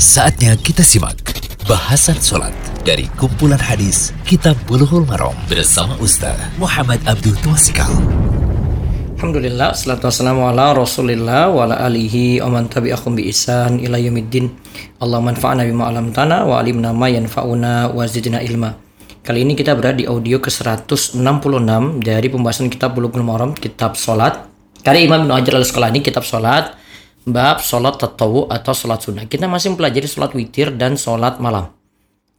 Saatnya kita simak bahasan sholat dari kumpulan hadis Kitab Bulughul Maram bersama Ustaz Muhammad Abdul Twasikal. Alhamdulillah, salatu wassalamu ala rasulillah wa ala alihi wa man tabi'akum bi ihsan ila yaumiddin. Allah manfa'na bima alamtana wa alimna ma yanfa'una wa zidna ilma. Kali ini kita berada di audio ke-166 dari pembahasan kitab Bulughul Maram, kitab salat. Kali Imam Ibnu Hajar al-Asqalani kitab salat bab salat tatawu atau salat sunnah. Kita masih mempelajari salat witir dan salat malam.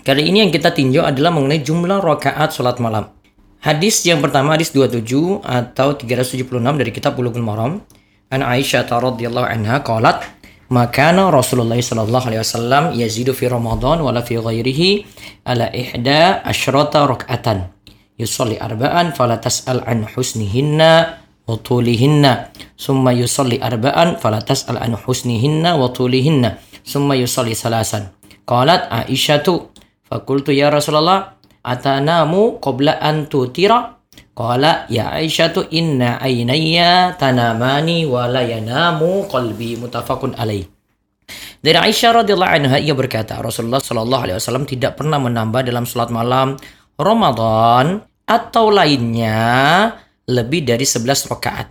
Kali ini yang kita tinjau adalah mengenai jumlah rakaat salat malam. Hadis yang pertama hadis 27 atau 376 dari kitab Bulughul Maram. An Aisyah radhiyallahu anha qalat makana Rasulullah sallallahu alaihi wasallam yazidu fi Ramadan wala fi ghairihi ala ihda asyrata rak'atan. Yusalli arba'an fala tas'al an husnihinna Summa yusalli arba'an fala tas'al an husnihinna wa tulihinna. Summa yusalli salasan. Qalat Aisyatu Fakultu ya Rasulullah atanamu qabla an tutira Qala ya Aisyatu inna aynayya tanamani wa la yanamu qalbi mutafakun alaih. Dari Aisyah radhiyallahu anha ia berkata Rasulullah shallallahu alaihi wasallam tidak pernah menambah dalam salat malam Ramadan atau lainnya lebih dari 11 rakaat.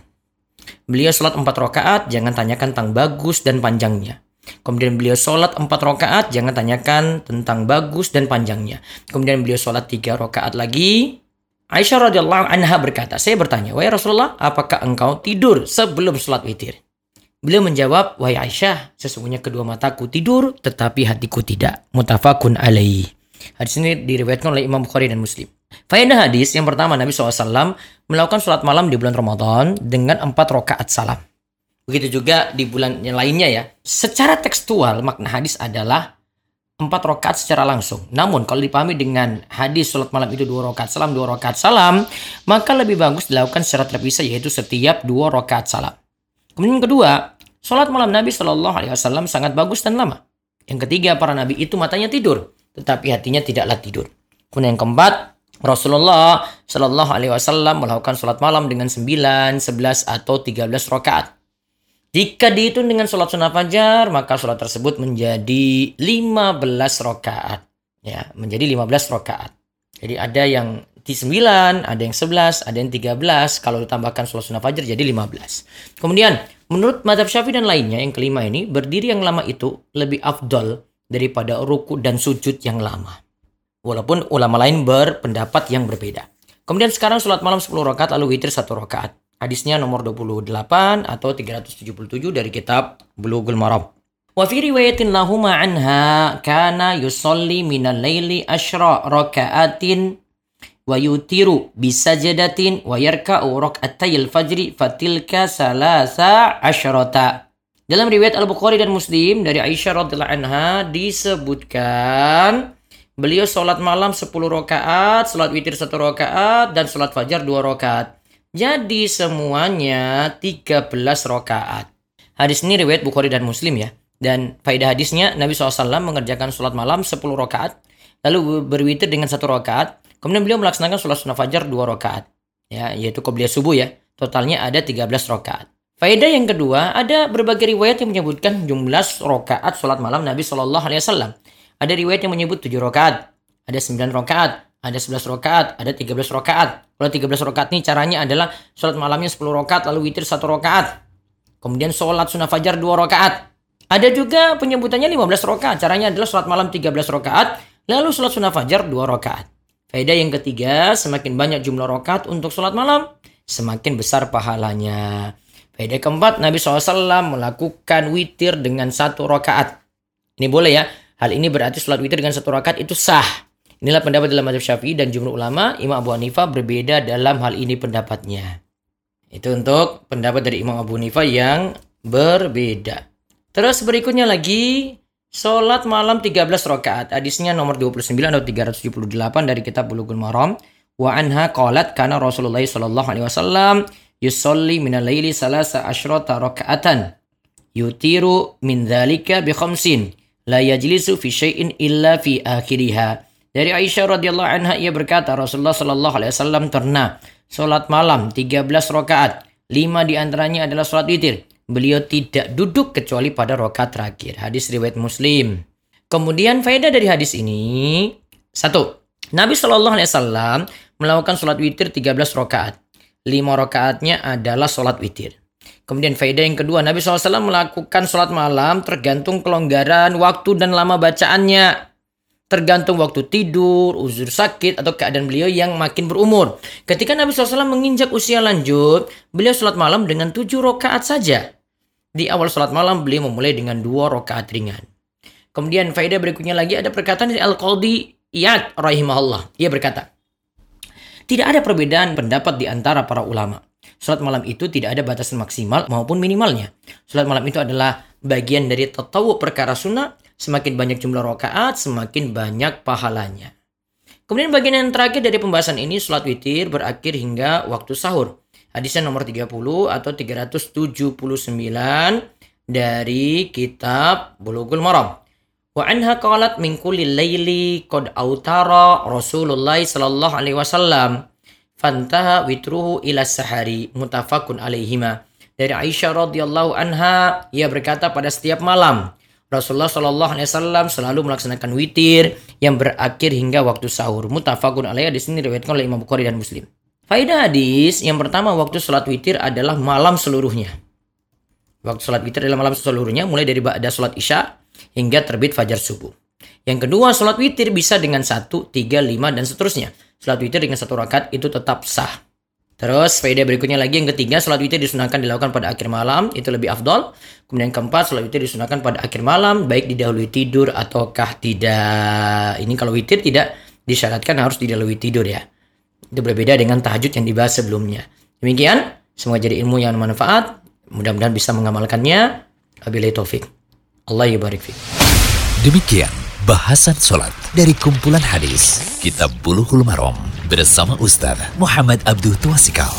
Beliau salat 4 rakaat, jangan tanyakan tentang bagus dan panjangnya. Kemudian beliau sholat empat rakaat, jangan tanyakan tentang bagus dan panjangnya. Kemudian beliau sholat tiga rakaat lagi. Aisyah radhiyallahu anha berkata, saya bertanya, wahai Rasulullah, apakah engkau tidur sebelum sholat witir? Beliau menjawab, wahai Aisyah, sesungguhnya kedua mataku tidur, tetapi hatiku tidak. Mutafakun alaih. Hadis ini diriwayatkan oleh Imam Bukhari dan Muslim. Faedah hadis yang pertama Nabi SAW melakukan sholat malam di bulan Ramadan dengan empat rakaat salam. Begitu juga di bulan yang lainnya ya. Secara tekstual makna hadis adalah empat rakaat secara langsung. Namun kalau dipahami dengan hadis sholat malam itu dua rakaat salam, dua rakaat salam, maka lebih bagus dilakukan secara terpisah yaitu setiap dua rakaat salam. Kemudian kedua, sholat malam Nabi Shallallahu Alaihi Wasallam sangat bagus dan lama. Yang ketiga, para nabi itu matanya tidur, tetapi hatinya tidaklah tidur. Kemudian yang keempat, Rasulullah Shallallahu Alaihi Wasallam melakukan sholat malam dengan 9, 11 atau 13 rakaat. Jika dihitung dengan sholat sunnah fajar, maka sholat tersebut menjadi 15 rakaat. Ya, menjadi 15 rakaat. Jadi ada yang di 9, ada yang 11, ada yang 13. Kalau ditambahkan sholat sunnah fajar jadi 15. Kemudian, menurut madhab syafi'i dan lainnya, yang kelima ini, berdiri yang lama itu lebih afdol daripada ruku dan sujud yang lama. Walaupun ulama lain berpendapat yang berbeda. Kemudian sekarang sholat malam 10 rakaat lalu witir 1 rakaat. Hadisnya nomor 28 atau 377 dari kitab Bulughul Maram. Wa fi riwayatin lahuma anha kana yusalli minal laili asyra raka'atin wa yutiru bisajadatin wa yarka'u rak'atayil fajri fatilka salasa asyrata. Dalam riwayat Al-Bukhari dan Muslim dari Aisyah radhiyallahu anha disebutkan beliau sholat malam 10 rakaat, sholat witir 1 rakaat, dan sholat fajar 2 rakaat. Jadi semuanya 13 rakaat. Hadis ini riwayat Bukhari dan Muslim ya. Dan faedah hadisnya Nabi SAW mengerjakan sholat malam 10 rakaat, lalu berwitir dengan satu rakaat, kemudian beliau melaksanakan sholat sunnah fajar 2 rakaat. Ya, yaitu qobliyah subuh ya. Totalnya ada 13 rakaat. Faedah yang kedua, ada berbagai riwayat yang menyebutkan jumlah rakaat sholat malam Nabi Wasallam. Ada riwayat yang menyebut 7 rakaat, ada 9 rakaat, ada 11 rakaat, ada 13 rakaat. Kalau 13 rakaat ini caranya adalah sholat malamnya 10 rakaat lalu witir 1 rakaat. Kemudian sholat sunnah fajar 2 rakaat. Ada juga penyebutannya 15 rakaat. Caranya adalah sholat malam 13 rakaat lalu sholat sunnah fajar 2 rakaat. Faedah yang ketiga, semakin banyak jumlah rakaat untuk sholat malam, semakin besar pahalanya. Faedah keempat, Nabi SAW melakukan witir dengan satu rakaat. Ini boleh ya, Hal ini berarti sholat witir dengan satu rakaat itu sah. Inilah pendapat dalam madhab syafi'i dan jumlah ulama. Imam Abu Hanifah berbeda dalam hal ini pendapatnya. Itu untuk pendapat dari Imam Abu Hanifah yang berbeda. Terus berikutnya lagi Sholat malam 13 rakaat. Hadisnya nomor 29 atau 378 dari kitab Bulughul Maram. Wa anha qalat kana Rasulullah sallallahu alaihi wasallam yusolli minal laili salasa asyrata rakaatan. Yutiru min dzalika bi khamsin la yajlisu fi syai'in illa fi akhiriha. Dari Aisyah radhiyallahu anha ia berkata Rasulullah sallallahu alaihi wasallam pernah salat malam 13 rakaat, 5 di antaranya adalah salat witir. Beliau tidak duduk kecuali pada rakaat terakhir. Hadis riwayat Muslim. Kemudian faedah dari hadis ini satu, Nabi Shallallahu Alaihi Wasallam melakukan sholat witir 13 rakaat. 5 rakaatnya adalah sholat witir. Kemudian faedah yang kedua, Nabi SAW melakukan sholat malam tergantung kelonggaran waktu dan lama bacaannya. Tergantung waktu tidur, uzur sakit, atau keadaan beliau yang makin berumur. Ketika Nabi SAW menginjak usia lanjut, beliau sholat malam dengan tujuh rakaat saja. Di awal sholat malam, beliau memulai dengan dua rakaat ringan. Kemudian faedah berikutnya lagi ada perkataan dari Al-Qaldi Iyad rahimahullah. Ia berkata, tidak ada perbedaan pendapat di antara para ulama. Salat malam itu tidak ada batasan maksimal maupun minimalnya. Salat malam itu adalah bagian dari tatawu perkara sunnah. Semakin banyak jumlah rakaat, semakin banyak pahalanya. Kemudian bagian yang terakhir dari pembahasan ini, salat witir berakhir hingga waktu sahur. Hadisnya nomor 30 atau 379 dari kitab Bulughul Maram. Wa anha qalat min kulli laili qad autara Rasulullah sallallahu alaihi wasallam fantaha witruhu ila sahari mutafakun alaihima. Dari Aisyah radhiyallahu anha ia berkata pada setiap malam Rasulullah Shallallahu Alaihi Wasallam selalu melaksanakan witir yang berakhir hingga waktu sahur. Mutafakun alaih di sini diriwayatkan oleh Imam Bukhari dan Muslim. Faidah hadis yang pertama waktu sholat witir adalah malam seluruhnya. Waktu sholat witir adalah malam seluruhnya mulai dari ba'da sholat isya hingga terbit fajar subuh. Yang kedua, sholat witir bisa dengan satu, tiga, lima, dan seterusnya. Sholat witir dengan satu rakaat itu tetap sah. Terus faedah berikutnya lagi yang ketiga sholat witir disunahkan dilakukan pada akhir malam itu lebih afdol. Kemudian keempat sholat witir disunahkan pada akhir malam baik didahului tidur ataukah tidak. Ini kalau witir tidak disyaratkan harus didahului tidur ya. Itu berbeda dengan tahajud yang dibahas sebelumnya. Demikian semoga jadi ilmu yang bermanfaat. Mudah-mudahan bisa mengamalkannya. Wabillahi taufik. Allah yubarik. Demikian bahasan sholat dari kumpulan hadis Kitab Bulughul Maram bersama Ustaz Muhammad Abdul Tuasikal.